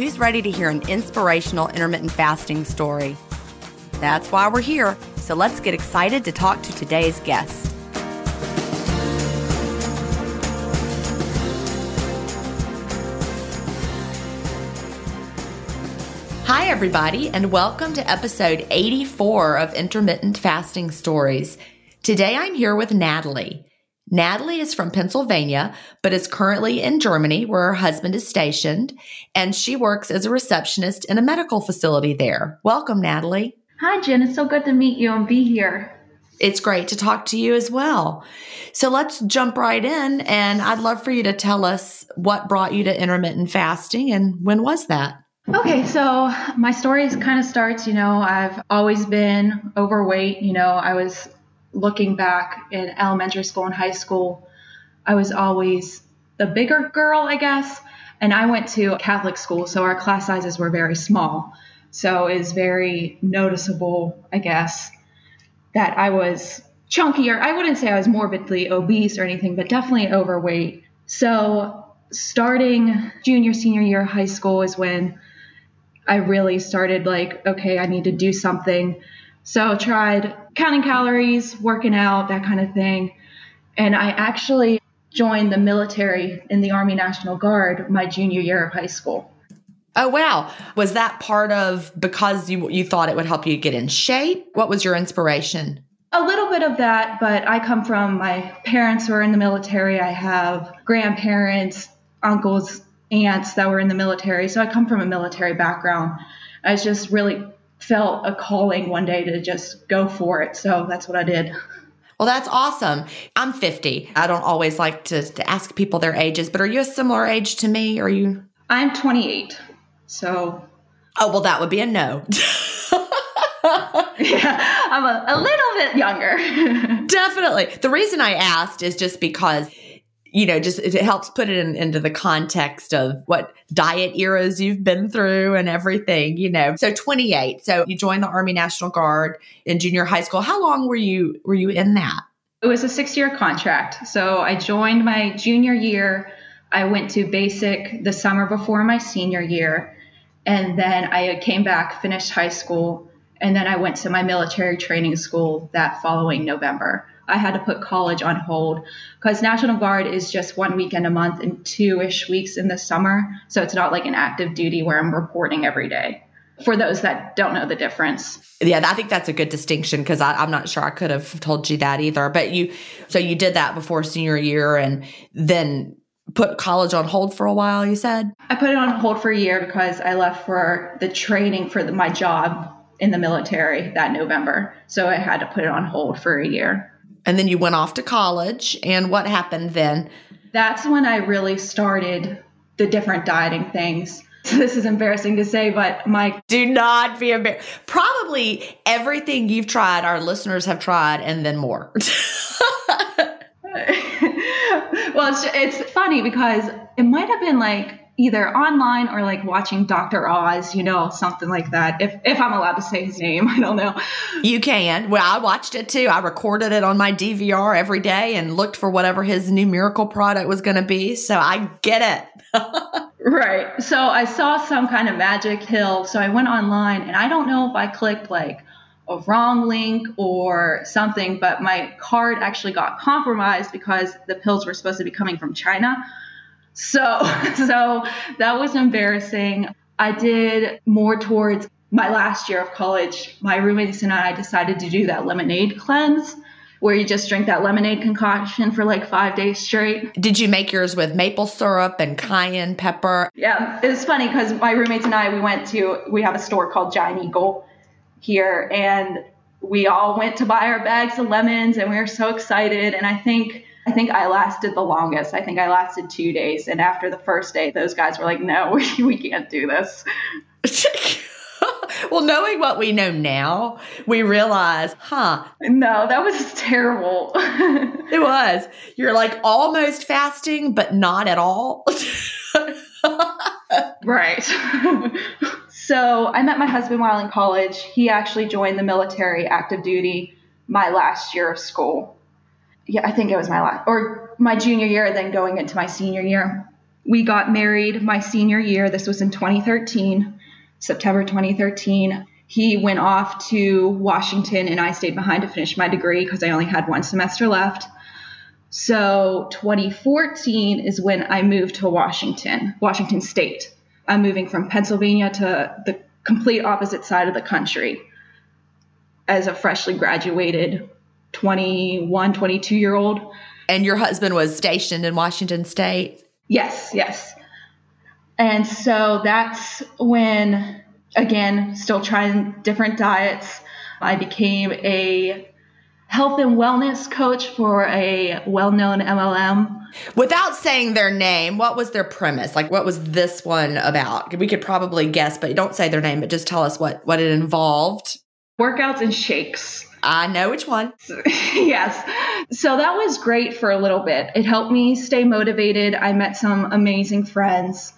who's ready to hear an inspirational intermittent fasting story? That's why we're here, so let's get excited to talk to today's guest. Hi, everybody, and welcome to episode 84 of Intermittent Fasting Stories. Today I'm here with Natalie. Natalie is from Pennsylvania, but is currently in Germany where her husband is stationed, and she works as a receptionist in a medical facility there. Welcome, Natalie. Hi, Gin. It's so good to meet you and be here. It's great to talk to you as well. So let's jump right in, and I'd love for you to tell us what brought you to intermittent fasting and when was that? Okay, so my story kind of starts, you know, I've always been overweight. You know, I was looking back in elementary school and high school, I was always the bigger girl, I guess. And I went to Catholic school, so our class sizes were very small. So it's very noticeable, I guess, that I was chunkier. I wouldn't say I was morbidly obese or anything, but definitely overweight. So starting junior, senior year of high school is when I really started like, okay, I need to do something. So tried counting calories, working out, that kind of thing. And I actually joined the military in the Army National Guard my junior year of high school. Oh wow. Was that part of because you you thought it would help you get in shape? What was your inspiration? A little bit of that, but I come from my parents were in the military. I have grandparents, uncles, aunts that were in the military. So I come from a military background. I was just really felt a calling one day to just go for it. So that's what I did. Well, that's awesome. I'm 50. I don't always like to, to ask people their ages, but are you a similar age to me? Are you? I'm 28. So. Oh, well, that would be a no. yeah, I'm a, a little bit younger. Definitely. The reason I asked is just because you know, just it helps put it in, into the context of what diet eras you've been through and everything, you know. So 28. So you joined the Army National Guard in junior high school. How long were you were you in that? It was a 6-year contract. So I joined my junior year. I went to basic the summer before my senior year, and then I came back, finished high school, and then I went to my military training school that following November. I had to put college on hold because National Guard is just one weekend a month and two ish weeks in the summer. So it's not like an active duty where I'm reporting every day. For those that don't know the difference. Yeah, I think that's a good distinction because I'm not sure I could have told you that either. But you, so you did that before senior year and then put college on hold for a while, you said? I put it on hold for a year because I left for the training for the, my job in the military that November. So I had to put it on hold for a year. And then you went off to college. And what happened then? That's when I really started the different dieting things. So this is embarrassing to say, but my do not be embarrassed. Probably everything you've tried, our listeners have tried, and then more. well, it's, it's funny because it might have been like either online or like watching Dr. Oz, you know, something like that. If if I'm allowed to say his name, I don't know. You can. Well, I watched it too. I recorded it on my DVR every day and looked for whatever his new miracle product was going to be. So I get it. right. So I saw some kind of magic pill. So I went online and I don't know if I clicked like a wrong link or something, but my card actually got compromised because the pills were supposed to be coming from China. So, so that was embarrassing. I did more towards my last year of college. My roommates and I decided to do that lemonade cleanse where you just drink that lemonade concoction for like five days straight. Did you make yours with maple syrup and cayenne pepper? Yeah, it's funny because my roommates and I, we went to, we have a store called Giant Eagle here, and we all went to buy our bags of lemons and we were so excited. And I think I think I lasted the longest. I think I lasted two days. And after the first day, those guys were like, no, we, we can't do this. well, knowing what we know now, we realize, huh? No, that was terrible. it was. You're like almost fasting, but not at all. right. so I met my husband while in college. He actually joined the military active duty my last year of school yeah, I think it was my last or my junior year, then going into my senior year. We got married my senior year. This was in 2013, September 2013. He went off to Washington and I stayed behind to finish my degree because I only had one semester left. So 2014 is when I moved to Washington, Washington State. I'm moving from Pennsylvania to the complete opposite side of the country as a freshly graduated 21, 22 year old. And your husband was stationed in Washington State? Yes, yes. And so that's when, again, still trying different diets, I became a health and wellness coach for a well known MLM. Without saying their name, what was their premise? Like, what was this one about? We could probably guess, but don't say their name, but just tell us what, what it involved. Workouts and shakes. I know which one. yes. So that was great for a little bit. It helped me stay motivated. I met some amazing friends,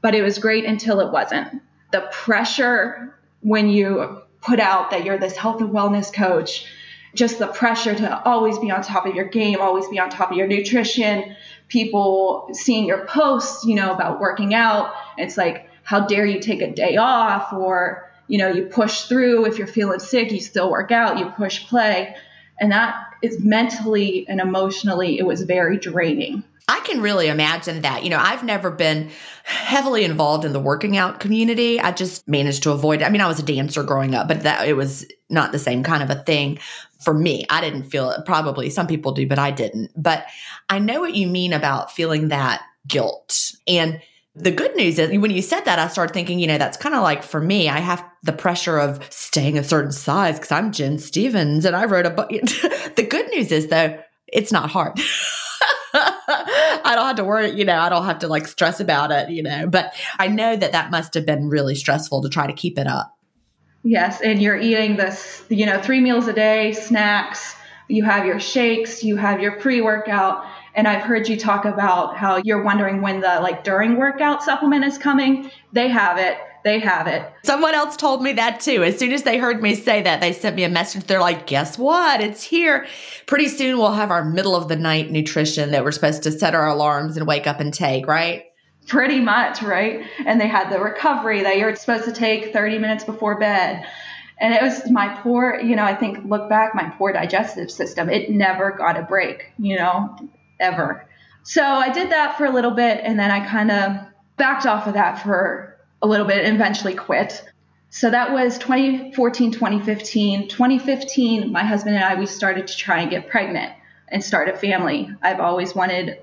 but it was great until it wasn't. The pressure when you put out that you're this health and wellness coach, just the pressure to always be on top of your game, always be on top of your nutrition, people seeing your posts, you know, about working out. It's like, how dare you take a day off or you know, you push through. If you're feeling sick, you still work out, you push play. And that is mentally and emotionally, it was very draining. I can really imagine that. You know, I've never been heavily involved in the working out community. I just managed to avoid. I mean, I was a dancer growing up, but that it was not the same kind of a thing for me. I didn't feel it. Probably some people do, but I didn't. But I know what you mean about feeling that guilt. And the good news is when you said that, I started thinking, you know, that's kind of like for me, I have the pressure of staying a certain size because I'm Gin Stephens and I wrote a book. the good news is though, it's not hard. I don't have to worry, you know, I don't have to like stress about it, you know, but I know that that must have been really stressful to try to keep it up. Yes. And you're eating this, you know, three meals a day, snacks, you have your shakes, you have your pre workout And I've heard you talk about how you're wondering when the like during workout supplement is coming. They have it. They have it. Someone else told me that too. As soon as they heard me say that, they sent me a message. They're like, guess what? It's here. Pretty soon we'll have our middle of the night nutrition that we're supposed to set our alarms and wake up and take, right? Pretty much, right? And they had the recovery that you're supposed to take 30 minutes before bed. And it was my poor, you know, I think look back, my poor digestive system. It never got a break, you know, ever. So I did that for a little bit and then I kind of backed off of that for a little bit and eventually quit. So that was 2014, 2015. 2015, my husband and I, we started to try and get pregnant and start a family. I've always wanted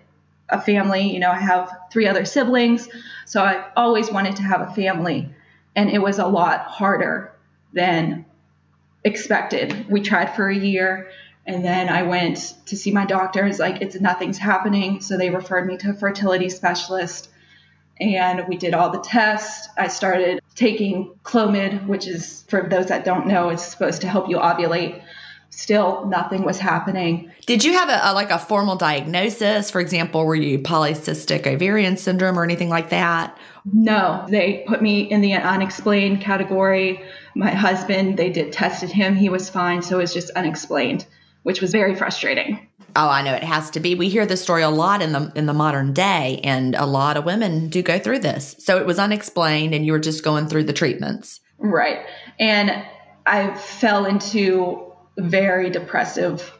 a family. You know, I have three other siblings. So I always wanted to have a family. And it was a lot harder than expected. We tried for a year and then I went to see my doctor. It's like, it's nothing's happening. So they referred me to a fertility specialist and we did all the tests. I started taking Clomid, which is, for those that don't know, is supposed to help you ovulate. Still, nothing was happening. Did you have a, a, like a formal diagnosis? For example, were you polycystic ovarian syndrome or anything like that? No, they put me in the unexplained category. My husband, they did tested him, he was fine, so it was just unexplained, which was very frustrating. Oh, I know it has to be. We hear this story a lot in the in the modern day and a lot of women do go through this. So it was unexplained and you were just going through the treatments. Right. And I fell into very depressive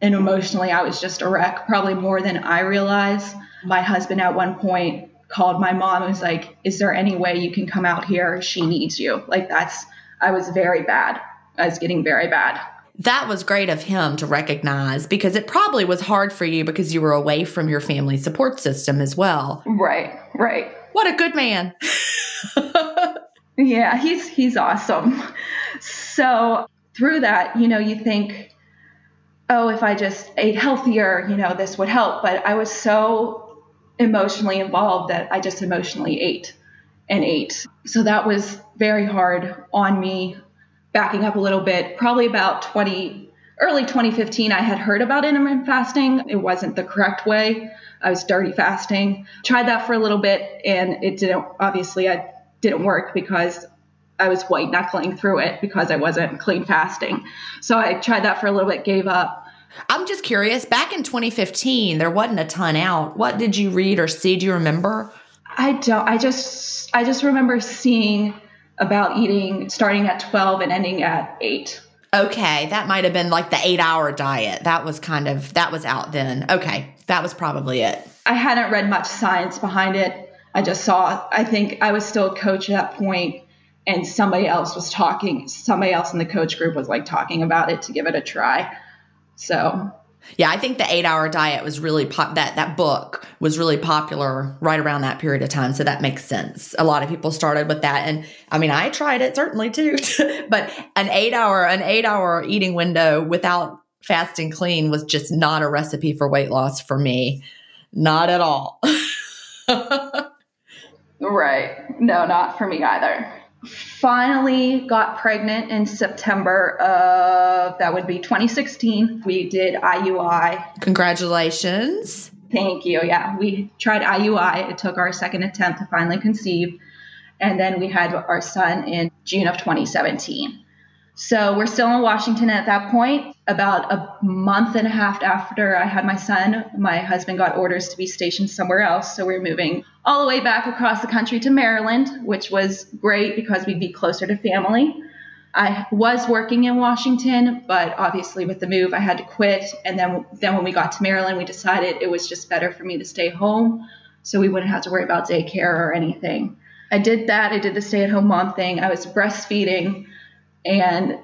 and emotionally I was just a wreck, probably more than I realized. My husband at one point called my mom and was like, "Is there any way you can come out here? She needs you." Like that's I was very bad. I was getting very bad that was great of him to recognize because it probably was hard for you because you were away from your family support system as well. Right, right. What a good man. yeah, he's he's awesome. So, through that, you know, you think oh, if I just ate healthier, you know, this would help, but I was so emotionally involved that I just emotionally ate and ate. So that was very hard on me backing up a little bit, probably about 20, early 2015, I had heard about intermittent fasting. It wasn't the correct way. I was dirty fasting. Tried that for a little bit and it didn't, obviously, I didn't work because I was white knuckling through it because I wasn't clean fasting. So I tried that for a little bit, gave up. I'm just curious, back in 2015, there wasn't a ton out. What did you read or see? Do you remember? I don't, I just, I just remember seeing about eating starting at 12 and ending at 8. Okay, that might have been like the 8-hour diet. That was kind of that was out then. Okay, that was probably it. I hadn't read much science behind it. I just saw I think I was still a coach at that point and somebody else was talking somebody else in the coach group was like talking about it to give it a try. So yeah, I think the eight hour diet was really pop that that book was really popular right around that period of time. So that makes sense. A lot of people started with that. And I mean I tried it certainly too. but an eight hour, an eight hour eating window without fasting clean was just not a recipe for weight loss for me. Not at all. right. No, not for me either finally got pregnant in September of that would be 2016. We did IUI. Congratulations. Thank you. Yeah, we tried IUI. It took our second attempt to finally conceive. And then we had our son in June of 2017. So we're still in Washington at that point. About a month and a half after I had my son, my husband got orders to be stationed somewhere else. So we we're moving all the way back across the country to Maryland, which was great because we'd be closer to family. I was working in Washington, but obviously with the move, I had to quit. And then, then when we got to Maryland, we decided it was just better for me to stay home, so we wouldn't have to worry about daycare or anything. I did that. I did the stay-at-home mom thing. I was breastfeeding and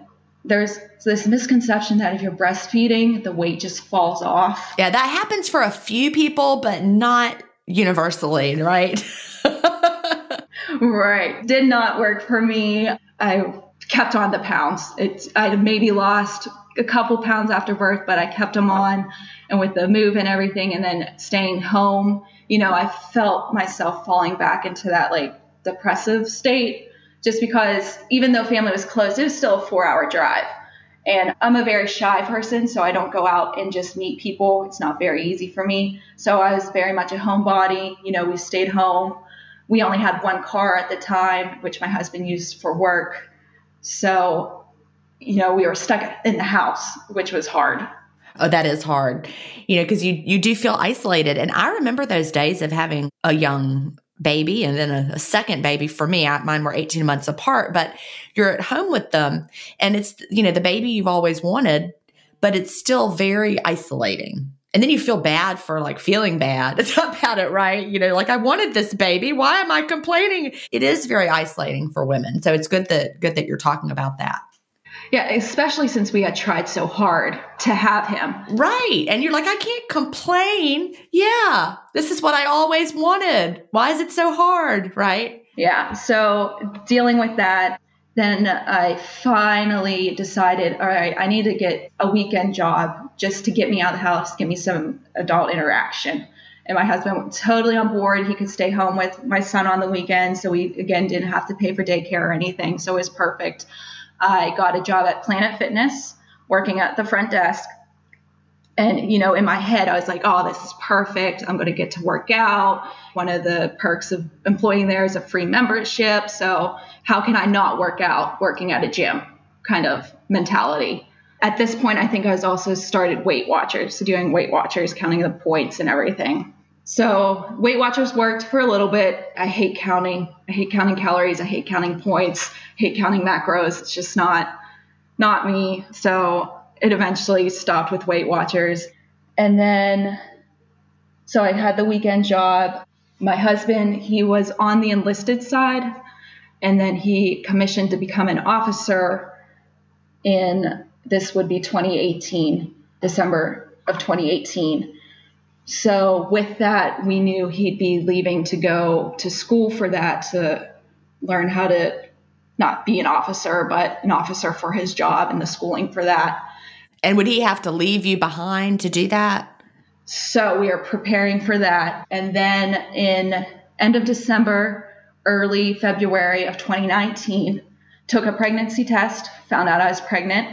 there's this misconception that if you're breastfeeding, the weight just falls off. Yeah, that happens for a few people, but not universally, right? right. Did not work for me. I kept on the pounds. It's I maybe lost a couple pounds after birth, but I kept them on. And with the move and everything, and then staying home, you know, I felt myself falling back into that like depressive state just because even though family was close, it was still a four hour drive. And I'm a very shy person, so I don't go out and just meet people. It's not very easy for me. So I was very much a homebody. You know, we stayed home. We only had one car at the time, which my husband used for work. So, you know, we were stuck in the house, which was hard. Oh, that is hard. You know, because you you do feel isolated. And I remember those days of having a young baby and then a, a second baby for me. I, mine were 18 months apart, but you're at home with them and it's, you know, the baby you've always wanted, but it's still very isolating. And then you feel bad for like feeling bad about it, right? You know, like I wanted this baby. Why am I complaining? It is very isolating for women. So it's good that good that you're talking about that. Yeah, especially since we had tried so hard to have him. Right. And you're like, I can't complain. Yeah, this is what I always wanted. Why is it so hard? Right. Yeah. So dealing with that, then I finally decided, all right, I need to get a weekend job just to get me out of the house, give me some adult interaction. And my husband was totally on board. He could stay home with my son on the weekend. So we, again, didn't have to pay for daycare or anything. So it was perfect. I got a job at Planet Fitness working at the front desk. And, you know, in my head, I was like, oh, this is perfect. I'm going to get to work out. One of the perks of employing there is a free membership. So, how can I not work out working at a gym kind of mentality? At this point, I think I was also started Weight Watchers, so doing Weight Watchers, counting the points and everything. So Weight Watchers worked for a little bit. I hate counting. I hate counting calories. I hate counting points. I hate counting macros. It's just not not me. So it eventually stopped with Weight Watchers. And then so I had the weekend job. My husband, he was on the enlisted side and then he commissioned to become an officer in this would be 2018, December of 2018 so with that, we knew he'd be leaving to go to school for that to learn how to not be an officer, but an officer for his job and the schooling for that. And would he have to leave you behind to do that? So we are preparing for that. And then in end of December, early February of 2019, took a pregnancy test, found out I was pregnant,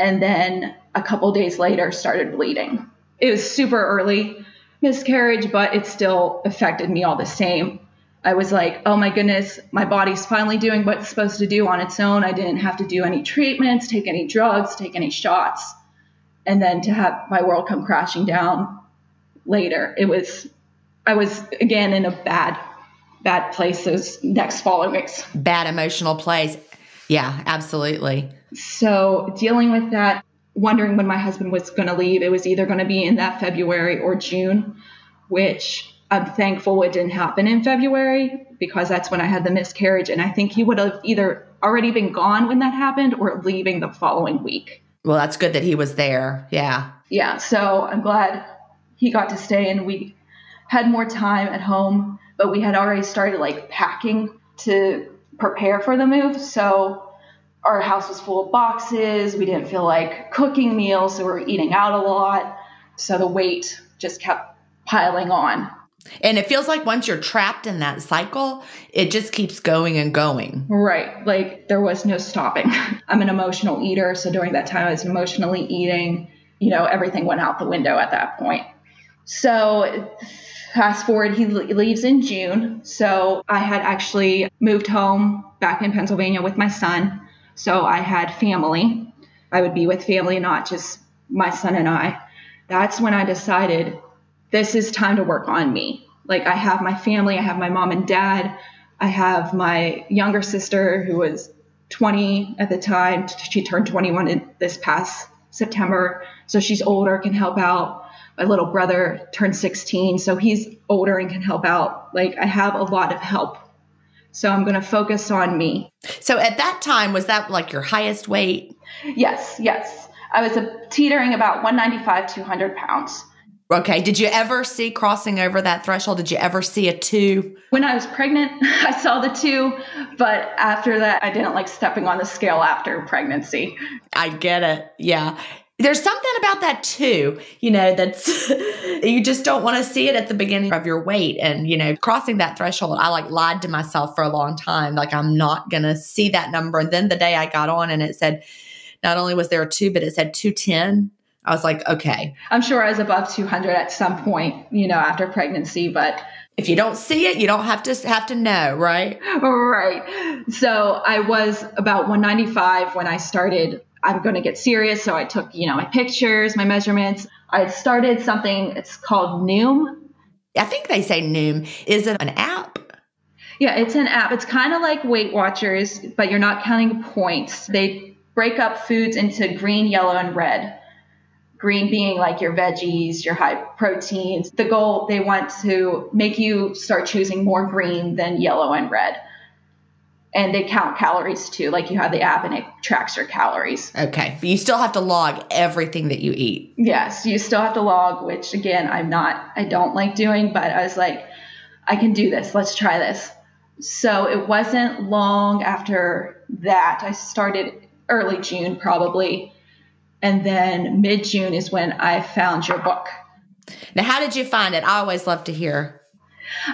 and then a couple days later started bleeding it was super early miscarriage, but it still affected me all the same. I was like, oh my goodness, my body's finally doing what it's supposed to do on its own. I didn't have to do any treatments, take any drugs, take any shots. And then to have my world come crashing down later, it was, I was again in a bad, bad place those next following weeks. Bad emotional place. Yeah, absolutely. So dealing with that, wondering when my husband was going to leave. It was either going to be in that February or June, which I'm thankful it didn't happen in February because that's when I had the miscarriage. And I think he would have either already been gone when that happened or leaving the following week. Well, that's good that he was there. Yeah. Yeah. So I'm glad he got to stay and we had more time at home, but we had already started like packing to prepare for the move. So our house was full of boxes. We didn't feel like cooking meals, so we were eating out a lot. So the weight just kept piling on. And it feels like once you're trapped in that cycle, it just keeps going and going. Right. Like there was no stopping. I'm an emotional eater. So during that time, I was emotionally eating. You know, everything went out the window at that point. So fast forward, he leaves in June. So I had actually moved home back in Pennsylvania with my son. So I had family. I would be with family, not just my son and I. That's when I decided this is time to work on me. Like I have my family, I have my mom and dad, I have my younger sister who was 20 at the time. She turned 21 in this past September. So she's older, can help out. My little brother turned 16, so he's older and can help out. Like I have a lot of help so I'm going to focus on me. So at that time, was that like your highest weight? Yes, yes. I was a teetering about 195, 200 pounds. Okay. Did you ever see crossing over that threshold? Did you ever see a two? When I was pregnant, I saw the two, but after that, I didn't like stepping on the scale after pregnancy. I get it. Yeah there's something about that too, you know, that's you just don't want to see it at the beginning of your weight. And, you know, crossing that threshold, I like lied to myself for a long time. Like, I'm not going to see that number. And then the day I got on and it said not only was there a two, but it said 210. I was like, okay. I'm sure I was above 200 at some point, you know, after pregnancy, but if you don't see it, you don't have to have to know, right? Right. So I was about 195 when I started. I'm going to get serious, so I took, you know, my pictures, my measurements. I started something. It's called Noom. I think they say Noom. Is it an app? Yeah, it's an app. It's kind of like Weight Watchers, but you're not counting points. They break up foods into green, yellow, and red green being like your veggies, your high proteins. The goal, they want to make you start choosing more green than yellow and red. And they count calories too. Like you have the app and it tracks your calories. Okay. But you still have to log everything that you eat. Yes. You still have to log, which again, I'm not, I don't like doing, but I was like, I can do this. Let's try this. So it wasn't long after that. I started early June probably and then mid June is when I found your book. Now, how did you find it? I always love to hear.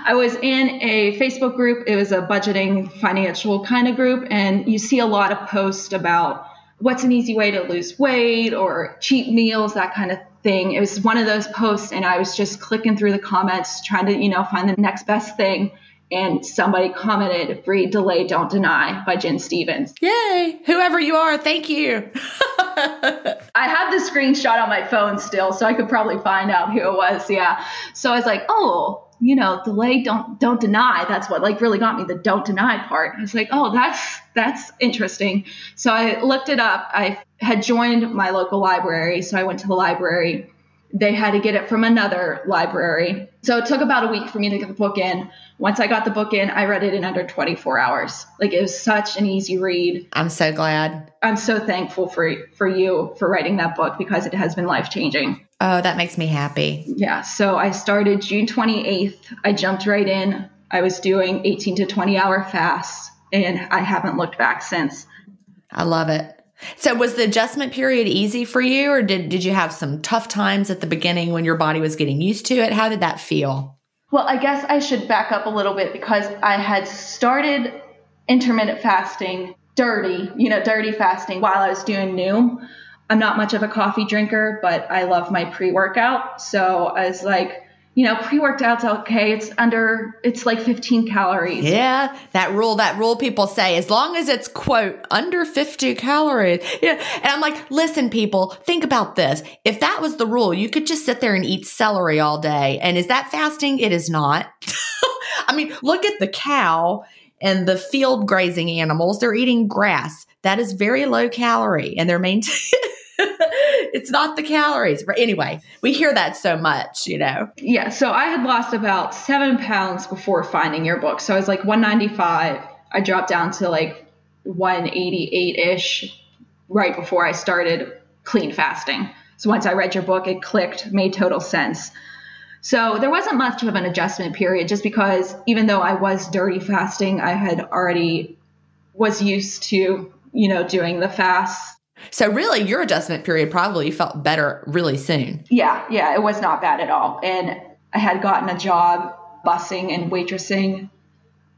I was in a Facebook group. It was a budgeting financial kind of group. And you see a lot of posts about what's an easy way to lose weight or cheap meals, that kind of thing. It was one of those posts. And I was just clicking through the comments, trying to, you know, find the next best thing and somebody commented, "Free Delay, Don't Deny by Gin Stephens. Yay! Whoever you are, thank you. I have the screenshot on my phone still, so I could probably find out who it was. Yeah. So I was like, oh, you know, delay, don't don't deny. That's what like really got me the don't deny part. I was like, oh, that's that's interesting. So I looked it up. I had joined my local library, so I went to the library they had to get it from another library. So it took about a week for me to get the book in. Once I got the book in, I read it in under 24 hours. Like it was such an easy read. I'm so glad. I'm so thankful for for you for writing that book because it has been life-changing. Oh, that makes me happy. Yeah, so I started June 28th. I jumped right in. I was doing 18 to 20 hour fasts and I haven't looked back since. I love it. So was the adjustment period easy for you or did, did you have some tough times at the beginning when your body was getting used to it? How did that feel? Well, I guess I should back up a little bit because I had started intermittent fasting dirty, you know, dirty fasting while I was doing Noom. I'm not much of a coffee drinker, but I love my pre workout. So I was like, you know, pre-workout's okay. It's under, it's like 15 calories. Yeah, that rule, that rule people say, as long as it's quote under 50 calories. Yeah, and I'm like, listen, people, think about this. If that was the rule, you could just sit there and eat celery all day. And is that fasting? It is not. I mean, look at the cow and the field grazing animals. They're eating grass. That is very low calorie, and they're maintaining. it's not the calories. But anyway, we hear that so much, you know. Yeah. So I had lost about seven pounds before finding your book. So I was like 195. I dropped down to like 188 ish right before I started clean fasting. So once I read your book, it clicked, made total sense. So there wasn't much of an adjustment period just because even though I was dirty fasting, I had already was used to, you know, doing the fast so really your adjustment period probably felt better really soon. Yeah, yeah, it was not bad at all. And I had gotten a job busing and waitressing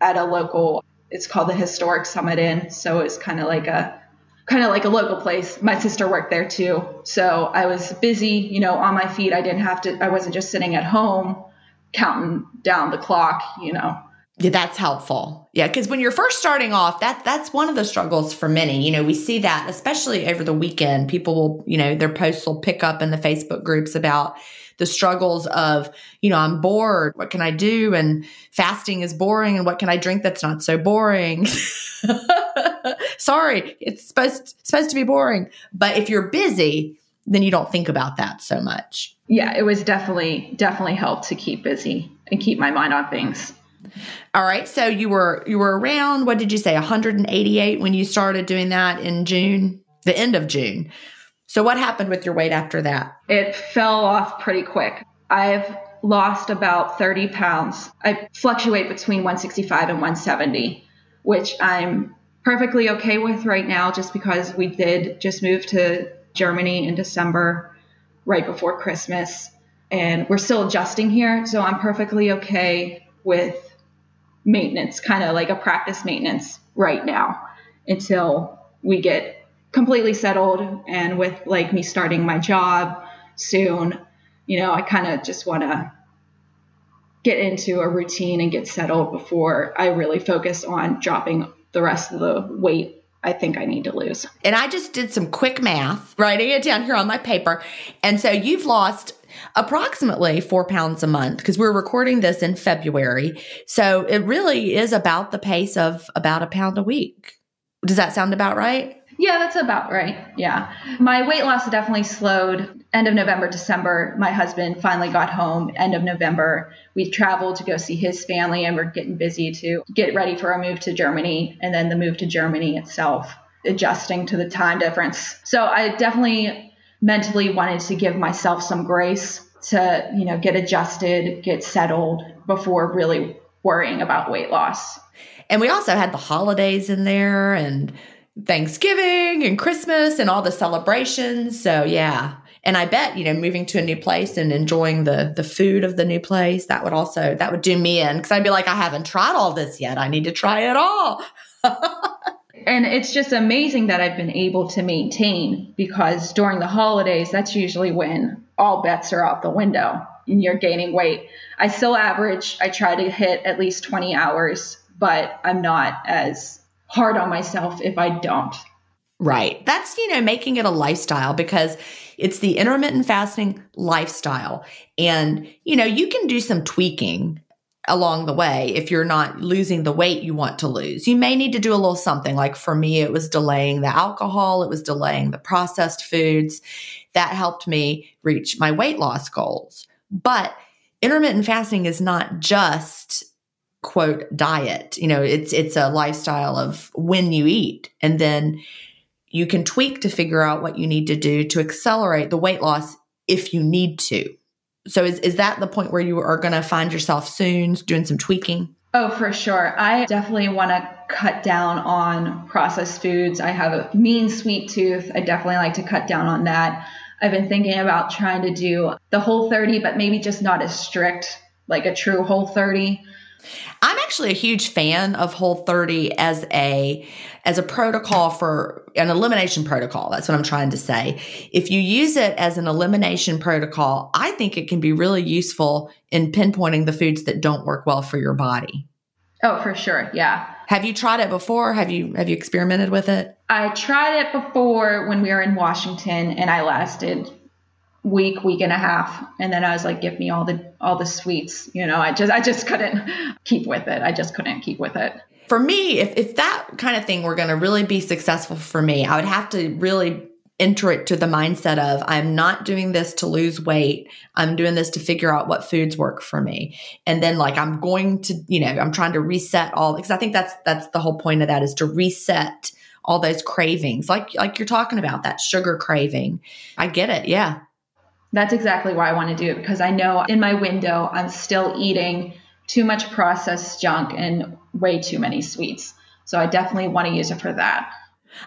at a local it's called the Historic Summit Inn. So it's kind of like a kind of like a local place. My sister worked there too. So I was busy, you know, on my feet. I didn't have to I wasn't just sitting at home counting down the clock, you know. Yeah, that's helpful. Yeah, because when you're first starting off, that that's one of the struggles for many. You know, we see that especially over the weekend. People will, you know, their posts will pick up in the Facebook groups about the struggles of, you know, I'm bored. What can I do? And fasting is boring. And what can I drink that's not so boring? Sorry, it's supposed supposed to be boring. But if you're busy, then you don't think about that so much. Yeah, it was definitely definitely helped to keep busy and keep my mind on things. All right. So you were you were around what did you say 188 when you started doing that in June, the end of June. So what happened with your weight after that? It fell off pretty quick. I've lost about 30 pounds. I fluctuate between 165 and 170, which I'm perfectly okay with right now just because we did just move to Germany in December right before Christmas and we're still adjusting here, so I'm perfectly okay with maintenance, kind of like a practice maintenance right now until we get completely settled and with like me starting my job soon, you know, I kind of just want to get into a routine and get settled before I really focus on dropping the rest of the weight I think I need to lose. And I just did some quick math, writing it down here on my paper. And so you've lost approximately four pounds a month because we're recording this in February. So it really is about the pace of about a pound a week. Does that sound about right? Yeah, that's about right. Yeah. My weight loss definitely slowed. End of November, December, my husband finally got home. End of November, we traveled to go see his family and we're getting busy to get ready for a move to Germany and then the move to Germany itself, adjusting to the time difference. So I definitely mentally wanted to give myself some grace to, you know, get adjusted, get settled before really worrying about weight loss. And we also had the holidays in there and Thanksgiving and Christmas and all the celebrations. So yeah. And I bet, you know, moving to a new place and enjoying the the food of the new place, that would also that would do me in because I'd be like, I haven't tried all this yet. I need to try it all. and it's just amazing that I've been able to maintain because during the holidays, that's usually when all bets are out the window and you're gaining weight. I still average, I try to hit at least 20 hours, but I'm not as hard on myself if I don't. Right. That's, you know, making it a lifestyle because it's the intermittent fasting lifestyle. And, you know, you can do some tweaking along the way if you're not losing the weight you want to lose. You may need to do a little something. Like for me, it was delaying the alcohol, it was delaying the processed foods. That helped me reach my weight loss goals. But intermittent fasting is not just quote diet. You know, it's it's a lifestyle of when you eat and then you can tweak to figure out what you need to do to accelerate the weight loss if you need to. So is is that the point where you are going to find yourself soon doing some tweaking? Oh, for sure. I definitely want to cut down on processed foods. I have a mean sweet tooth. I definitely like to cut down on that. I've been thinking about trying to do the whole 30, but maybe just not as strict, like a true whole 30. I'm actually a huge fan of Whole 30 as a as a protocol for an elimination protocol. That's what I'm trying to say. If you use it as an elimination protocol, I think it can be really useful in pinpointing the foods that don't work well for your body. Oh, for sure. Yeah. Have you tried it before? Have you have you experimented with it? I tried it before when we were in Washington and I lasted week week and a half. And then i was like give me all the all the sweets you know i just i just couldn't keep with it. I just couldn't keep with it. For me if, if that kind of thing were going to really be successful for me i would have to really enter it to the mindset of i'm not doing this to lose weight. I'm doing this to figure out what foods work for me. And then like i'm going to you know i'm trying to reset all because i think that's that's the whole point of that is to reset all those cravings. Like like you're talking about that sugar craving. I get it yeah that's exactly why I want to do it because I know in my window I'm still eating too much processed junk and way too many sweets. So I definitely want to use it for that.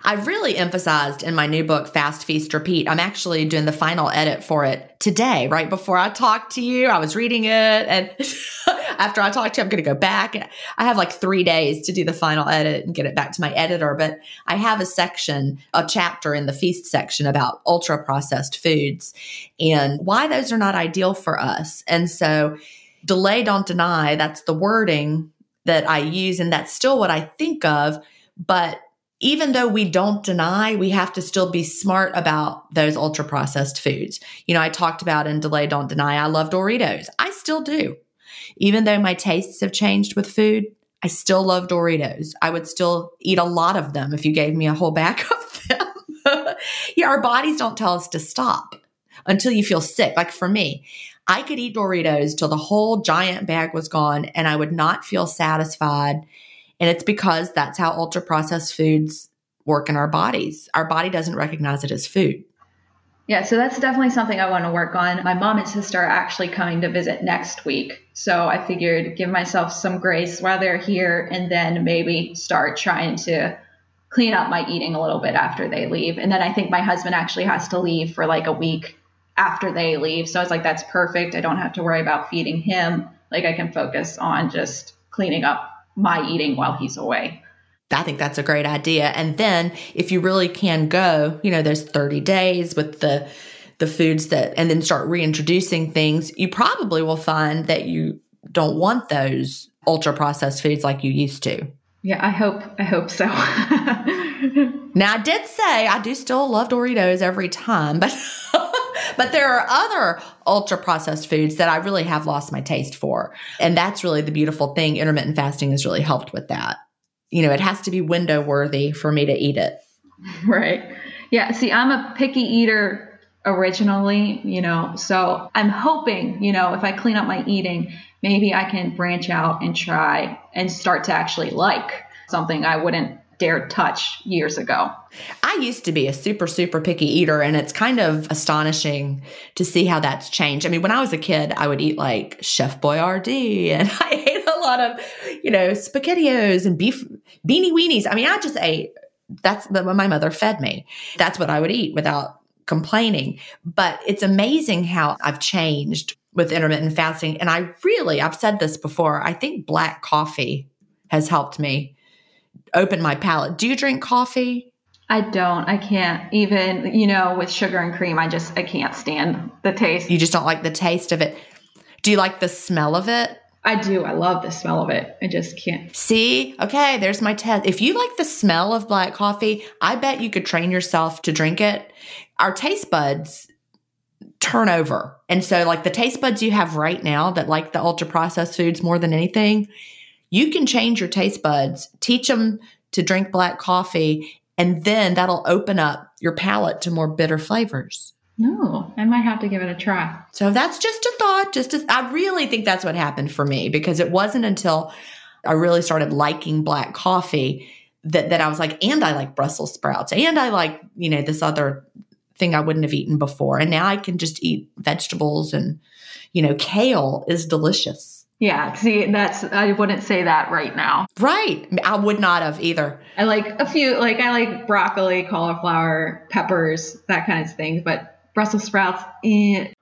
I've really emphasized in my new book, Fast Feast Repeat. I'm actually doing the final edit for it today, right before I talk to you. I was reading it, and after I talk to you, I'm going to go back. I have like three days to do the final edit and get it back to my editor. But I have a section, a chapter in the feast section about ultra processed foods and why those are not ideal for us. And so, delay, don't deny, that's the wording that I use, and that's still what I think of. But even though we don't deny, we have to still be smart about those ultra processed foods. You know, I talked about in Delay Don't Deny, I love Doritos. I still do. Even though my tastes have changed with food, I still love Doritos. I would still eat a lot of them if you gave me a whole bag of them. yeah, our bodies don't tell us to stop until you feel sick. Like for me, I could eat Doritos till the whole giant bag was gone and I would not feel satisfied and it's because that's how ultra processed foods work in our bodies. Our body doesn't recognize it as food. Yeah, so that's definitely something I want to work on. My mom and sister are actually coming to visit next week. So I figured give myself some grace while they're here and then maybe start trying to clean up my eating a little bit after they leave. And then I think my husband actually has to leave for like a week after they leave. So I was like, that's perfect. I don't have to worry about feeding him. Like I can focus on just cleaning up my eating while he's away. I think that's a great idea. And then if you really can go, you know, there's 30 days with the the foods that and then start reintroducing things, you probably will find that you don't want those ultra processed foods like you used to. Yeah, I hope I hope so. now I did say I do still love Doritos every time, but but there are other ultra processed foods that I really have lost my taste for. And that's really the beautiful thing. Intermittent fasting has really helped with that. You know, it has to be window worthy for me to eat it. Right. Yeah. See, I'm a picky eater originally, you know, so I'm hoping, you know, if I clean up my eating, maybe I can branch out and try and start to actually like something I wouldn't dare touch years ago. I used to be a super, super picky eater, and it's kind of astonishing to see how that's changed. I mean, when I was a kid, I would eat like Chef Boyardee, and I ate a lot of, you know, spaghettios and beef Beanee Weenees. I mean, I just ate. That's what my mother fed me. That's what I would eat without complaining. But it's amazing how I've changed with intermittent fasting. And I really, I've said this before, I think black coffee has helped me open my palate. Do you drink coffee? I don't. I can't even, you know, with sugar and cream, I just I can't stand the taste. You just don't like the taste of it. Do you like the smell of it? I do. I love the smell of it. I just can't. See? Okay, there's my test. If you like the smell of black coffee, I bet you could train yourself to drink it. Our taste buds turn over. And so like the taste buds you have right now that like the ultra processed foods more than anything, you can change your taste buds, teach them to drink black coffee, and then that'll open up your palate to more bitter flavors. No, I might have to give it a try. So that's just a thought. Just a, I really think that's what happened for me because it wasn't until I really started liking black coffee that that I was like, and I like Brussels sprouts, and I like you know this other thing I wouldn't have eaten before, and now I can just eat vegetables and you know kale is delicious. Yeah, see, that's I wouldn't say that right now. Right. I would not have either. I like a few like I like broccoli, cauliflower, peppers, that kind of thing, but Brussels sprouts, eh,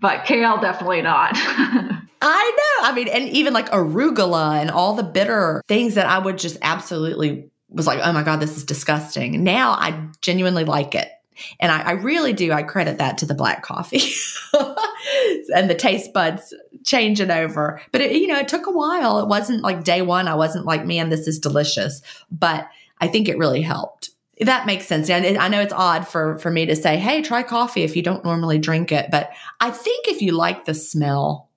but kale definitely not. I know. I mean, and even like arugula and all the bitter things that I would just absolutely was like, oh my God, this is disgusting. Now I genuinely like it. And I, I really do. I credit that to the black coffee and the taste buds changing over. But it, you know, it took a while. It wasn't like day one. I wasn't like, man, this is delicious. But I think it really helped. That makes sense. And I know it's odd for for me to say, "Hey, try coffee if you don't normally drink it." But I think if you like the smell,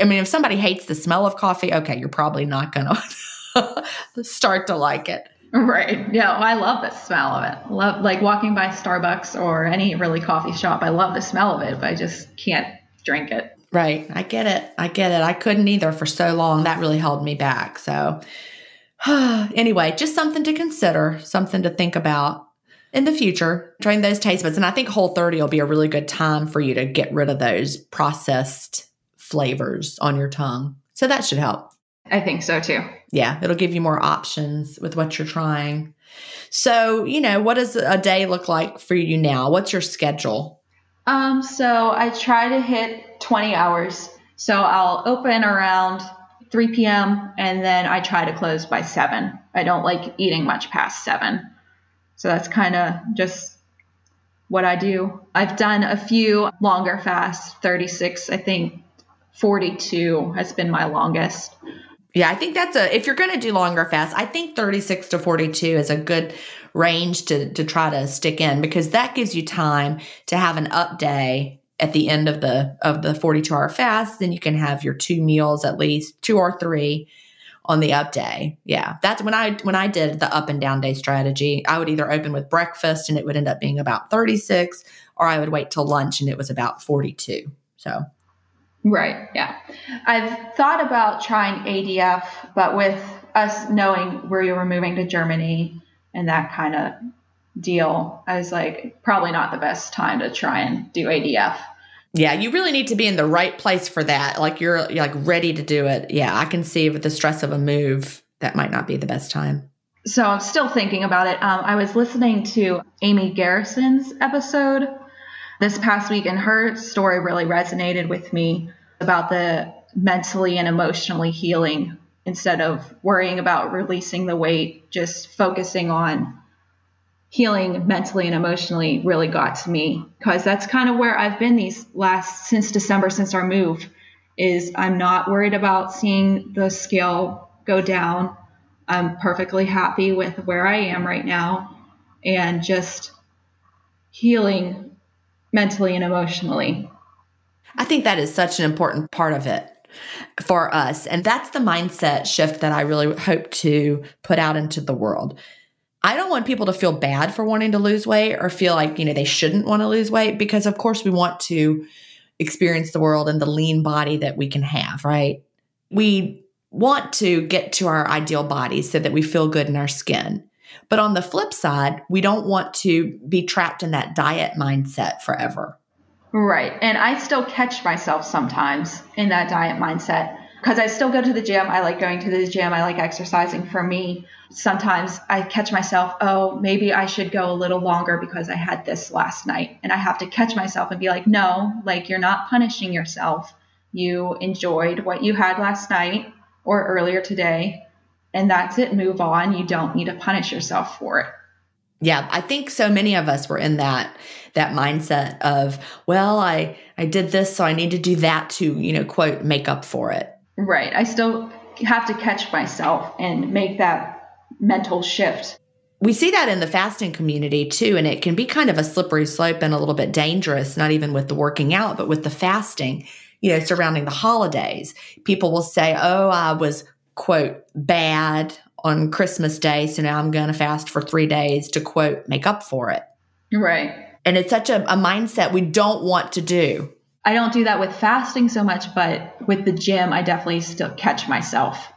I mean, if somebody hates the smell of coffee, okay, you're probably not going to start to like it. Right. Yeah. Well, I love the smell of it. Love like walking by Starbucks or any really coffee shop. I love the smell of it, but I just can't drink it. Right. I get it. I get it. I couldn't either for so long. That really held me back. So, anyway, just something to consider, something to think about in the future, trying those taste buds. And I think Whole 30 will be a really good time for you to get rid of those processed flavors on your tongue. So that should help. I think so too. Yeah, it'll give you more options with what you're trying. So, you know, what does a day look like for you now? What's your schedule? Um, so I try to hit 20 hours. So I'll open around 3 p.m. and then I try to close by 7. I don't like eating much past 7. So that's kind of just what I do. I've done a few longer fasts, 36, I think 42 has been my longest. Yeah, I think that's a if you're going to do longer fasts, I think 36 to 42 is a good range to to try to stick in because that gives you time to have an up day at the end of the of the 42 hour fast then you can have your two meals at least two or three on the up day. Yeah. That's when i when i did the up and down day strategy. I would either open with breakfast and it would end up being about 36 or i would wait till lunch and it was about 42 so. Right. Yeah. I've thought about trying ADF, but with us knowing where you were moving to Germany and that kind of deal, I was like, probably not the best time to try and do ADF. Yeah, you really need to be in the right place for that. Like you're, you're like ready to do it. Yeah, I can see with the stress of a move, that might not be the best time. So I'm still thinking about it. Um, I was listening to Amy Garrison's episode this past week, and her story really resonated with me about the mentally and emotionally healing instead of worrying about releasing the weight, just focusing on healing mentally and emotionally really got to me because that's kind of where I've been these last since December since our move is I'm not worried about seeing the scale go down. I'm perfectly happy with where I am right now and just healing mentally and emotionally. I think that is such an important part of it for us. And that's the mindset shift that I really hope to put out into the world. I don't want people to feel bad for wanting to lose weight or feel like, you know, they shouldn't want to lose weight because of course we want to experience the world and the lean body that we can have, right? We want to get to our ideal body so that we feel good in our skin. But on the flip side, we don't want to be trapped in that diet mindset forever. Right. And I still catch myself sometimes in that diet mindset because I still go to the gym. I like going to the gym. I like exercising. For me, sometimes I catch myself, oh, maybe I should go a little longer because I had this last night. And I have to catch myself and be like, no, like you're not punishing yourself. You enjoyed what you had last night or earlier today. And that's it. Move on. You don't need to punish yourself for it. Yeah, I think so many of us were in that that mindset of, well, I I did this so I need to do that to, you know, quote make up for it. Right. I still have to catch myself and make that mental shift. We see that in the fasting community too, and it can be kind of a slippery slope and a little bit dangerous, not even with the working out, but with the fasting, you know, surrounding the holidays. People will say, Oh, I was, quote, bad on Christmas Day. So now I'm going to fast for three days to quote, make up for it. Right. And it's such a, a mindset we don't want to do. I don't do that with fasting so much, but with the gym, I definitely still catch myself.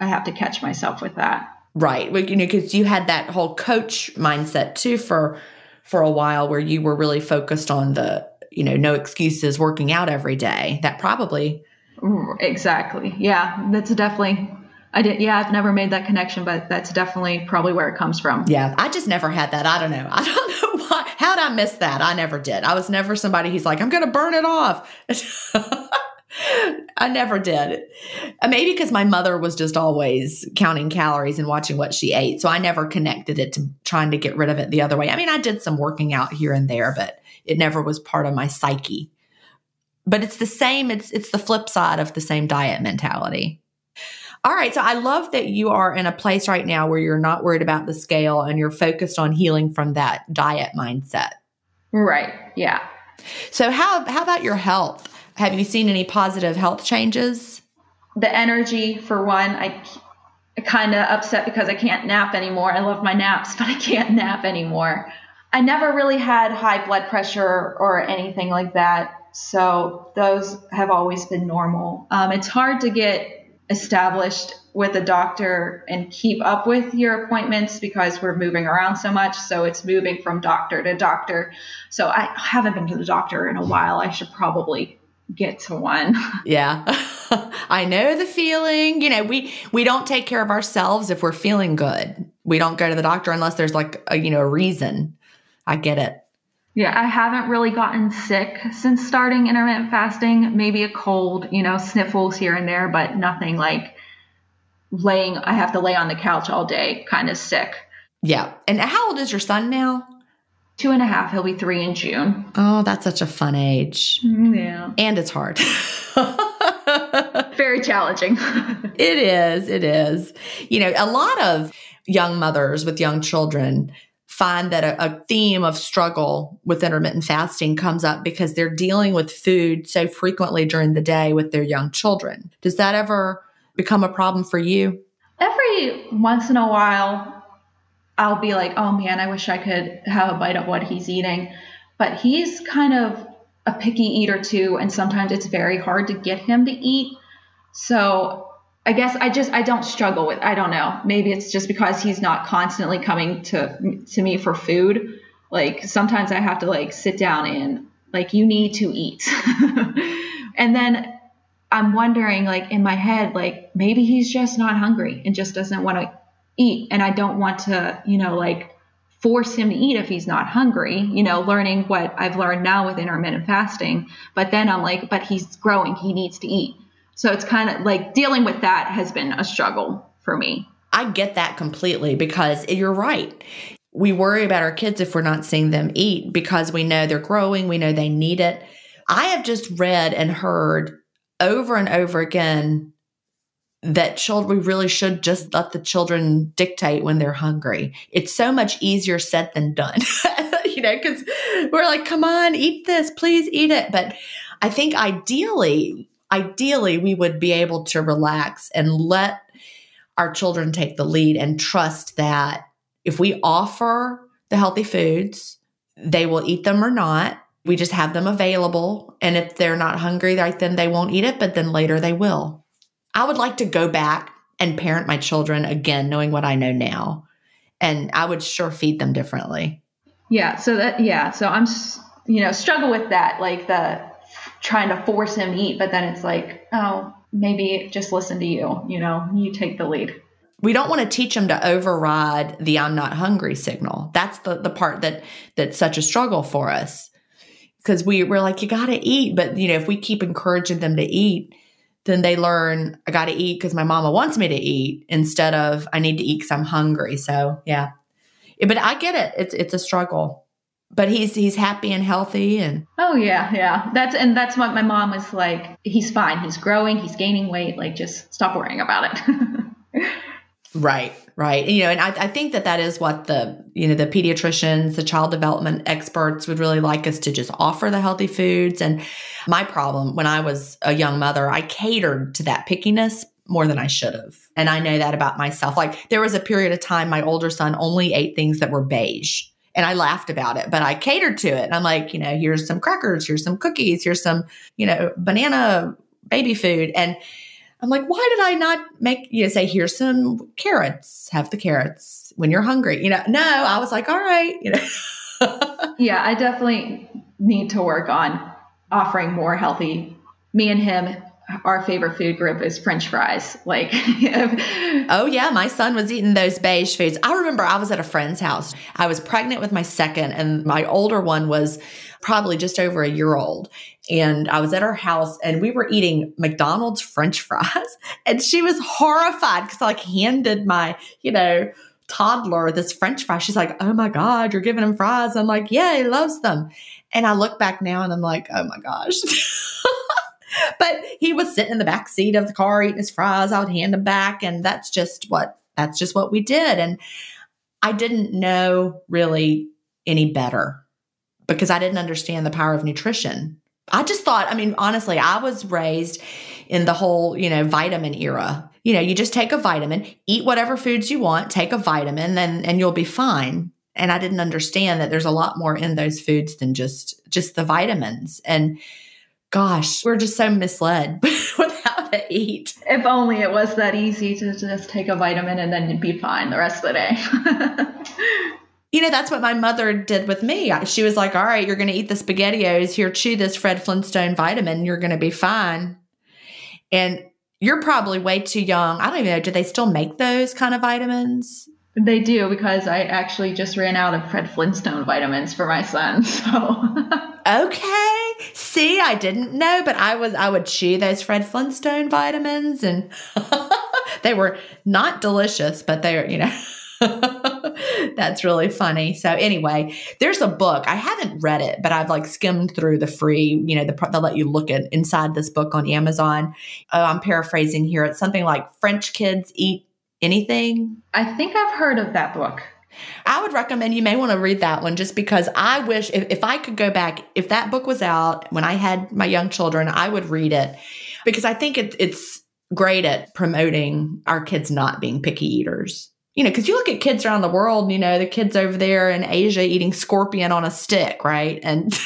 I have to catch myself with that. Right. Well, you know, because you had that whole coach mindset too for for a while where you were really focused on the, you know, no excuses working out every day. That probably Exactly. Yeah. That's definitely I did. Yeah, I've never made that connection, but that's definitely probably where it comes from. Yeah, I just never had that. I don't know. I don't know why. How'd I miss that? I never did. I was never somebody who's like, I'm going to burn it off. I never did. Uh, maybe because my mother was just always counting calories and watching what she ate. So I never connected it to trying to get rid of it the other way. I mean, I did some working out here and there, but it never was part of my psyche. But it's the same, it's it's the flip side of the same diet mentality. All right. So I love that you are in a place right now where you're not worried about the scale and you're focused on healing from that diet mindset. Right. Yeah. So how how about your health? Have you seen any positive health changes? The energy, for one, I kind of upset because I can't nap anymore. I love my naps, but I can't nap anymore. I never really had high blood pressure or anything like that. So those have always been normal. Um, it's hard to get established with a doctor and keep up with your appointments because we're moving around so much. So it's moving from doctor to doctor. So I haven't been to the doctor in a while. I should probably get to one. Yeah. I know the feeling. You know, we we don't take care of ourselves if we're feeling good. We don't go to the doctor unless there's like a, you know, a reason. I get it. Yeah, I haven't really gotten sick since starting intermittent fasting. Maybe a cold, you know, sniffles here and there, but nothing like laying I have to lay on the couch all day kind of sick. Yeah. And how old is your son now? Two and a half. He'll be three in June. Oh, that's such a fun age. Mm, yeah. And it's hard. Very challenging. it is. It is. You know, a lot of young mothers with young children find that a, a, theme of struggle with intermittent fasting comes up because they're dealing with food so frequently during the day with their young children. Does that ever become a problem for you? Every once in a while, I'll be like, oh man, I wish I could have a bite of what he's eating. But he's kind of a picky eater too, and sometimes it's very hard to get him to eat. So I guess I just I don't struggle with I don't know. Maybe it's just because he's not constantly coming to to me for food. Like sometimes I have to like sit down and like you need to eat. and then I'm wondering like in my head like maybe he's just not hungry and just doesn't want to eat and I don't want to, you know, like force him to eat if he's not hungry, you know, learning what I've learned now with intermittent fasting. But then I'm like, but he's growing, he needs to eat. So it's kind of like dealing with that has been a struggle for me. I get that completely because you're right. We worry about our kids if we're not seeing them eat because we know they're growing, we know they need it. I have just read and heard over and over again that children we really should just let the children dictate when they're hungry. It's so much easier said than done. you know, cuz we're like, "Come on, eat this, please eat it." But I think ideally, ideally we would be able to relax and let our children take the lead and trust that if we offer the healthy foods, they will eat them or not. We just have them available. And if they're not hungry, right, then they won't eat it, but then later they will. I would like to go back and parent my children again, knowing what I know now. And I would sure feed them differently. Yeah. So that, yeah. So I'm, you know, struggle with that, like the trying to force him eat, but then it's like, oh, maybe just listen to you, you know, you take the lead. We don't want to teach them to override the I'm not hungry signal. That's the, the part that that's such a struggle for us. Because we, we're like, you gotta eat. But you know, if we keep encouraging them to eat, then they learn I got to eat because my mama wants me to eat instead of I need to eat because I'm hungry. So yeah, but I get it. It's it's a struggle. But he's he's happy and healthy and oh yeah yeah that's and that's what my mom was like. He's fine. He's growing. He's gaining weight. Like just stop worrying about it. right right you know and I, I think that that is what the you know the pediatricians the child development experts would really like us to just offer the healthy foods and my problem when i was a young mother i catered to that pickiness more than i should have and i know that about myself like there was a period of time my older son only ate things that were beige and I laughed about it, but I catered to it. And I'm like, you know, here's some crackers, here's some cookies, here's some, you know, banana baby food. And I'm like, why did I not make you know, say, here's some carrots, have the carrots when you're hungry? You know, no, I was like, all right, you know. yeah, I definitely need to work on offering more healthy. Me and him, our favorite food group is French fries. Like, oh yeah, my son was eating those beige foods. I remember I was at a friend's house. I was pregnant with my second, and my older one was probably just over a year old. And I was at her house and we were eating McDonald's French fries. And she was horrified because I like handed my, you know, toddler this French fry. She's like, Oh my God, you're giving him fries. I'm like, Yeah, he loves them. And I look back now and I'm like, Oh my gosh. but he was sitting in the back seat of the car eating his fries. I would hand him back. And that's just what that's just what we did. And I didn't know really any better because I didn't understand the power of nutrition I just thought, I mean, honestly, I was raised in the whole, you know, vitamin era. You know, you just take a vitamin, eat whatever foods you want, take a vitamin, and and you'll be fine. And I didn't understand that there's a lot more in those foods than just just the vitamins. And gosh, we're just so misled with how to eat. If only it was that easy to just take a vitamin and then be fine the rest of the day. you know, that's what my mother did with me. She was like, all right, you're going to eat the SpaghettiOs. Here, chew this Fred Flintstone vitamin. You're going to be fine. And you're probably way too young. I don't even know. Do they still make those kind of vitamins? They do because I actually just ran out of Fred Flintstone vitamins for my son. So okay, see, I didn't know, but I was I would chew those Fred Flintstone vitamins, and they were not delicious, but they're you know. That's really funny. So anyway, there's a book. I haven't read it, but I've like skimmed through the free, you know, the, they'll let you look at inside this book on Amazon. Oh, I'm paraphrasing here. It's something like French kids eat anything. I think I've heard of that book. I would recommend you may want to read that one just because I wish if, if I could go back, if that book was out when I had my young children, I would read it because I think it, it's great at promoting our kids not being picky eaters you know, because you look at kids around the world, you know, the kids over there in Asia eating scorpion on a stick, right? And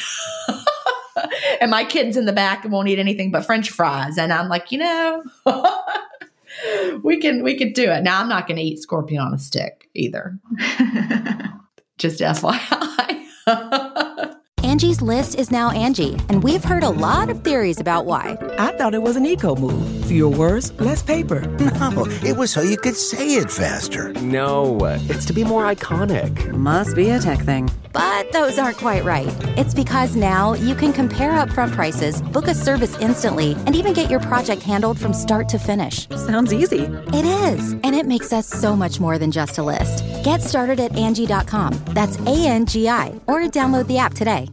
and my kids in the back won't eat anything but French fries, and I'm like, you know, we can we could do it. Now I'm not going to eat scorpion on a stick either. Just FYI. Angie's list is now Angie, and we've heard a lot of theories about why. I thought it was an eco move. Fewer words, less paper. No, it was so you could say it faster. No, it's to be more iconic. Must be a tech thing. But those aren't quite right. It's because now you can compare upfront prices, book a service instantly, and even get your project handled from start to finish. Sounds easy. It is, and it makes us so much more than just a list. Get started at Angie.com. That's A N G I, or download the app today.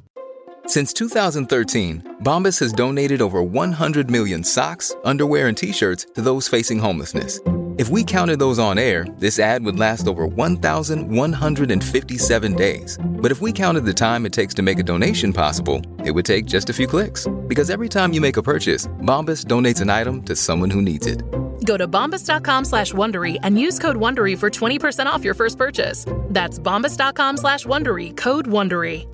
Since 2013, Bombas has donated over 100 million socks, underwear, and t shirts to those facing homelessness. If we counted those on air, this ad would last over 1,157 days. But if we counted the time it takes to make a donation possible, it would take just a few clicks. Because every time you make a purchase, Bombas donates an item to someone who needs it. Go to bombas.com slash Wondery and use code Wondery for 20% off your first purchase. That's bombas.com slash Wondery, code Wondery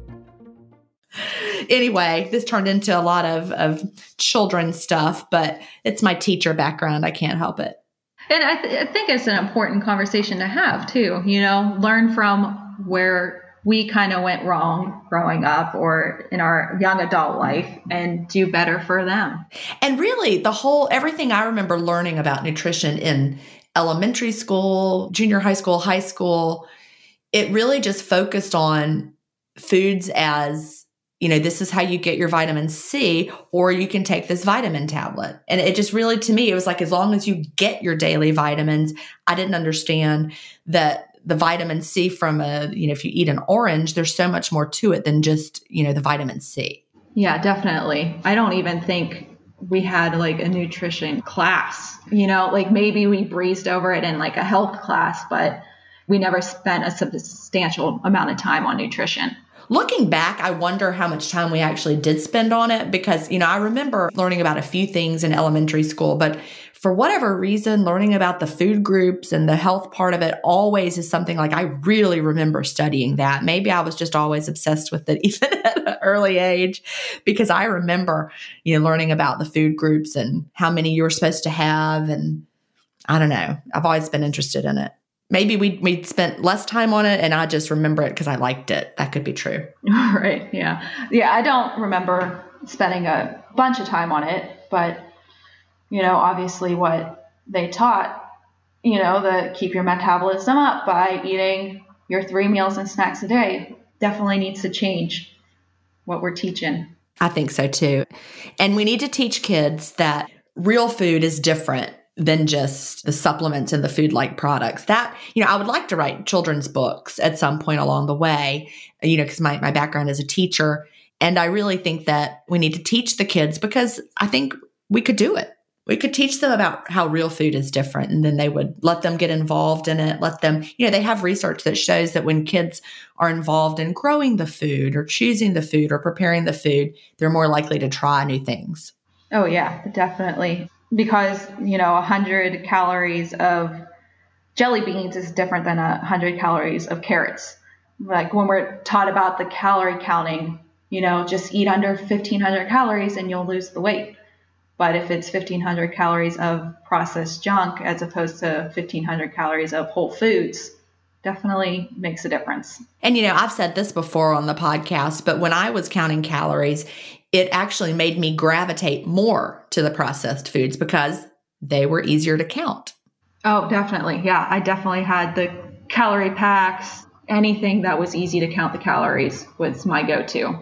anyway, this turned into a lot of, of children's stuff, but it's my teacher background. I can't help it. And I, th- I think it's an important conversation to have too, you know, learn from where we kind of went wrong growing up or in our young adult life and do better for them. And really, the whole everything I remember learning about nutrition in elementary school, junior high school, high school, it really just focused on foods as you know, this is how you get your vitamin C, or you can take this vitamin tablet. And it just really, to me, it was like as long as you get your daily vitamins, I didn't understand that the vitamin C from a, you know, if you eat an orange, there's so much more to it than just, you know, the vitamin C. Yeah, definitely. I don't even think we had like a nutrition class, you know, like maybe we breezed over it in like a health class, but we never spent a substantial amount of time on nutrition. Looking back, I wonder how much time we actually did spend on it because, you know, I remember learning about a few things in elementary school, but for whatever reason, learning about the food groups and the health part of it always is something like I really remember studying that. Maybe I was just always obsessed with it, even at an early age, because I remember, you know, learning about the food groups and how many you were supposed to have. And I don't know, I've always been interested in it maybe we we spent less time on it and I just remember it because I liked it. That could be true. right. Yeah. Yeah. I don't remember spending a bunch of time on it, but you know, obviously what they taught, you know, the keep your metabolism up by eating your three meals and snacks a day definitely needs to change what we're teaching. I think so too. And we need to teach kids that real food is different than just the supplements and the food like products. That, you know, I would like to write children's books at some point along the way, you know, because my, my background is a teacher. And I really think that we need to teach the kids because I think we could do it. we could teach them about how real food is different and then they would let them get involved in it let them you know they have research that shows that when kids are involved in growing the food or choosing the food or preparing the food they're more likely to try new things oh yeah definitely because you know 100 calories of jelly beans is different than 100 calories of carrots like when we're taught about the calorie counting you know just eat under 1500 calories and you'll lose the weight but if it's 1500 calories of processed junk as opposed to 1500 calories of whole foods, definitely makes a difference. And you know, I've said this before on the podcast, but when I was counting calories, it actually made me gravitate more to the processed foods because they were easier to count. Oh, definitely. Yeah, I definitely had the calorie packs. Anything that was easy to count the calories was my go to.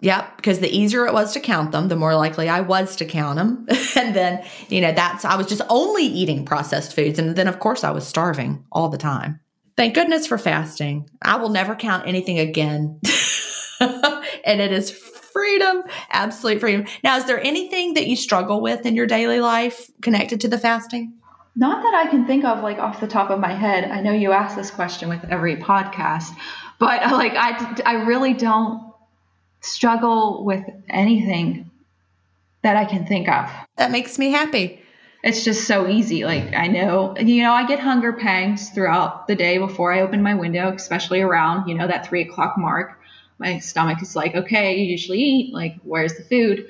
Yep, because the easier it was to count them, the more likely I was to count them. and then, you know, that's, I was just only eating processed foods. And then, of course, I was starving all the time. Thank goodness for fasting. I will never count anything again. and it is freedom, absolute freedom. Now, is there anything that you struggle with in your daily life connected to the fasting? Not that I can think of, like off the top of my head. I know you ask this question with every podcast, but like I, I really don't struggle with anything that I can think of. That makes me happy. It's just so easy. Like I know, you know, I get hunger pangs throughout the day before I open my window, especially around, you know, that three o'clock mark. My stomach is like, okay, you usually eat. Like, where's the food?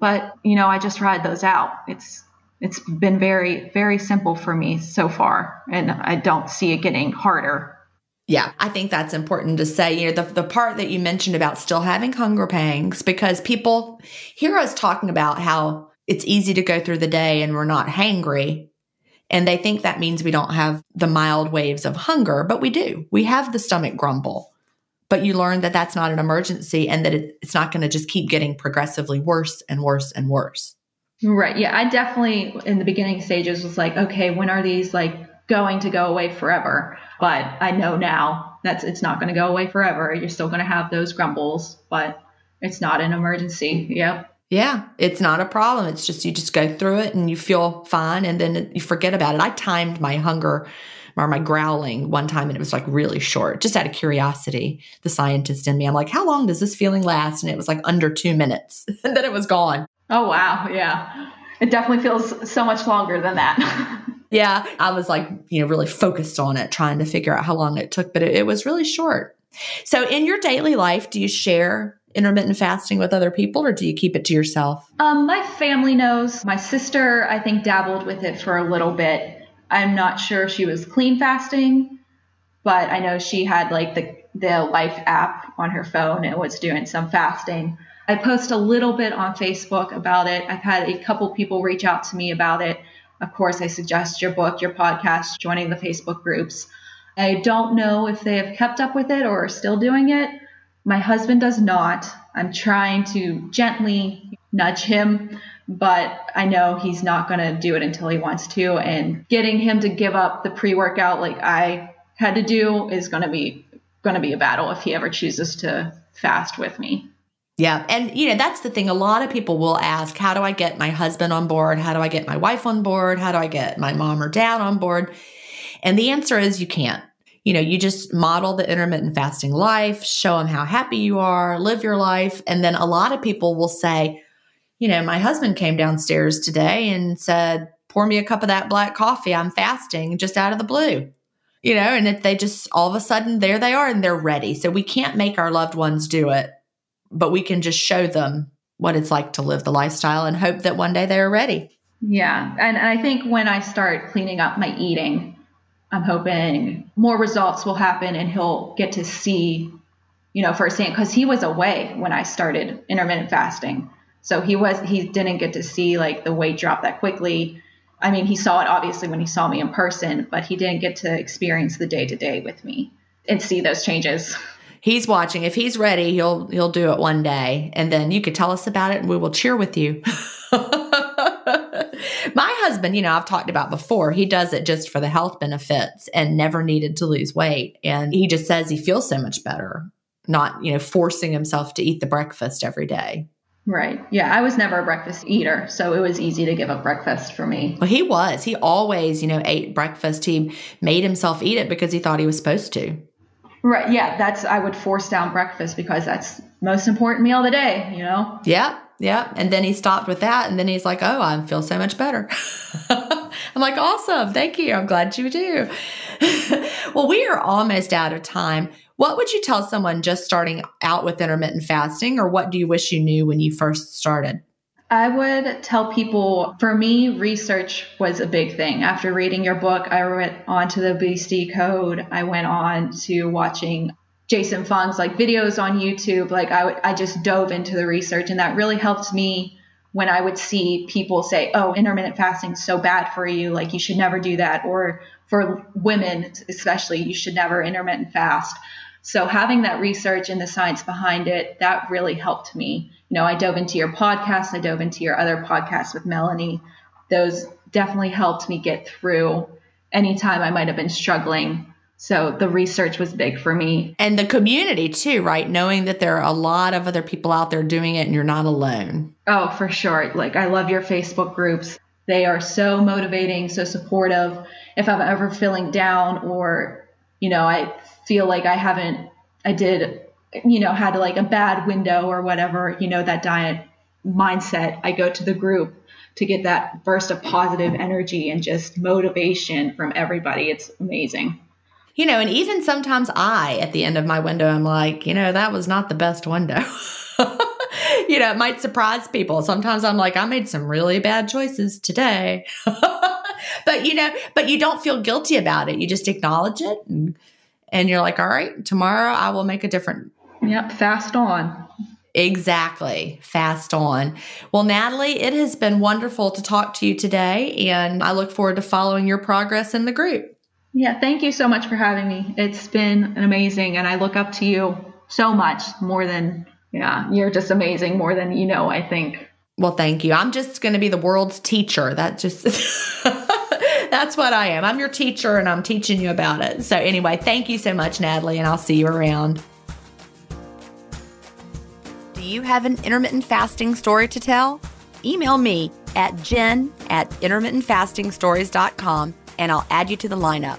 But you know, I just ride those out. It's it's been very very simple for me so far, and I don't see it getting harder yeah, I think that's important to say. You know, the, the part that you mentioned about still having hunger pangs, because people hear us talking about how it's easy to go through the day and we're not hangry. And they think that means we don't have the mild waves of hunger, but we do. We have the stomach grumble. But you learn that that's not an emergency and that it, it's not going to just keep getting progressively worse and worse and worse. Right. Yeah. I definitely, in the beginning stages, was like, okay, when are these like going to go away forever? But I know now that it's not going to go away forever. You're still going to have those grumbles, but it's not an emergency. Yep. Yeah, it's not a problem. It's just you just go through it and you feel fine and then you forget about it. I timed my hunger or my growling one time and it was like really short, just out of curiosity. The scientist in me, I'm like, how long does this feeling last? And it was like under two minutes and then it was gone. Oh, wow. Yeah. It definitely feels so much longer than that. yeah, I was like, you know, really focused on it, trying to figure out how long it took, but it, it was really short. So, in your daily life, do you share intermittent fasting with other people or do you keep it to yourself? Um, my family knows. My sister, I think, dabbled with it for a little bit. I'm not sure she was clean fasting, but I know she had like the, the Life app on her phone and was doing some fasting. I post a little bit on Facebook about it. I've had a couple people reach out to me about it. Of course, I suggest your book, your podcast, joining the Facebook groups. I don't know if they have kept up with it or are still doing it. My husband does not. I'm trying to gently nudge him, but I know he's not going to do it until he wants to. And getting him to give up the pre workout like I had to do is going to be going to be a battle if he ever chooses to fast with me. Yeah. And, you know, that's the thing. A lot of people will ask, how do I get my husband on board? How do I get my wife on board? How do I get my mom or dad on board? And the answer is you can't. You know, you just model the intermittent fasting life, show them how happy you are, live your life. And then a lot of people will say, you know, my husband came downstairs today and said, pour me a cup of that black coffee. I'm fasting just out of the blue. You know, and if they just all of a sudden there they are and they're ready. So we can't make our loved ones do it but we can just show them what it's like to live the lifestyle and hope that one day they're ready. Yeah. And, and I think when I start cleaning up my eating, I'm hoping more results will happen and he'll get to see, you know, firsthand because he was away when I started intermittent fasting. So he was he didn't get to see like the weight drop that quickly. I mean, he saw it obviously when he saw me in person, but he didn't get to experience the day to day with me and see those changes. he's watching. If he's ready, he'll he'll do it one day, and then you could tell us about it, and we will cheer with you. My husband, you know, I've talked about before, he does it just for the health benefits and never needed to lose weight. And he just says he feels so much better, not, you know, forcing himself to eat the breakfast every day. Right. Yeah, I was never a breakfast eater, so it was easy to give up breakfast for me. Well, he was. He always, you know, ate breakfast. He made himself eat it because he thought he was supposed to. Right. Yeah, that's I would force down breakfast because that's most important meal of the day, you know? Yeah. Yeah. And then he stopped with that and then he's like, "Oh, I feel so much better." I'm like, "Awesome. Thank you. I'm glad you do." well, we are almost out of time. What would you tell someone just starting out with intermittent fasting, or what do you wish you knew when you first started? I would tell people for me, research was a big thing. After reading your book, I went on to the Obesity Code. I went on to watching Jason Fung's like videos on YouTube. Like I, I just dove into the research, and that really helped me when I would see people say, "Oh, intermittent fasting is so bad for you. Like you should never do that," or for women especially, you should never intermittent fast. So having that research and the science behind it, that really helped me. You know, I dove into your podcast, I dove into your other podcasts with Melanie. Those definitely helped me get through any time I might have been struggling. So the research was big for me. And the community too, right? Knowing that there are a lot of other people out there doing it and you're not alone. Oh, for sure. Like I love your Facebook groups. They are so motivating, so supportive. If I'm ever feeling down or, you know, I feel like I haven't, I did, you know, had like a bad window or whatever, you know, that diet mindset, I go to the group to get that burst of positive energy and just motivation from everybody. It's amazing. You know, and even sometimes I, at the end of my window, I'm like, you know, that was not the best window. you know, it might surprise people. Sometimes I'm like, I made some really bad choices today. but, you know, but you don't feel guilty about it. You just acknowledge it and and you're like, all right, tomorrow I will make a different. Yep, fast on. Exactly. Fast on. Well, Natalie, it has been wonderful to talk to you today, and I look forward to following your progress in the group. Yeah, thank you so much for having me. It's been amazing, and I look up to you so much more than, yeah, you're just amazing more than you know, I think. Well, thank you. I'm just going to be the world's teacher. That just. That's what I am. I'm your teacher and I'm teaching you about it. So, anyway, thank you so much, Natalie, and I'll see you around. Do you have an intermittent fasting story to tell? Email me at gin at intermittentfastingstories.com and I'll add you to the lineup.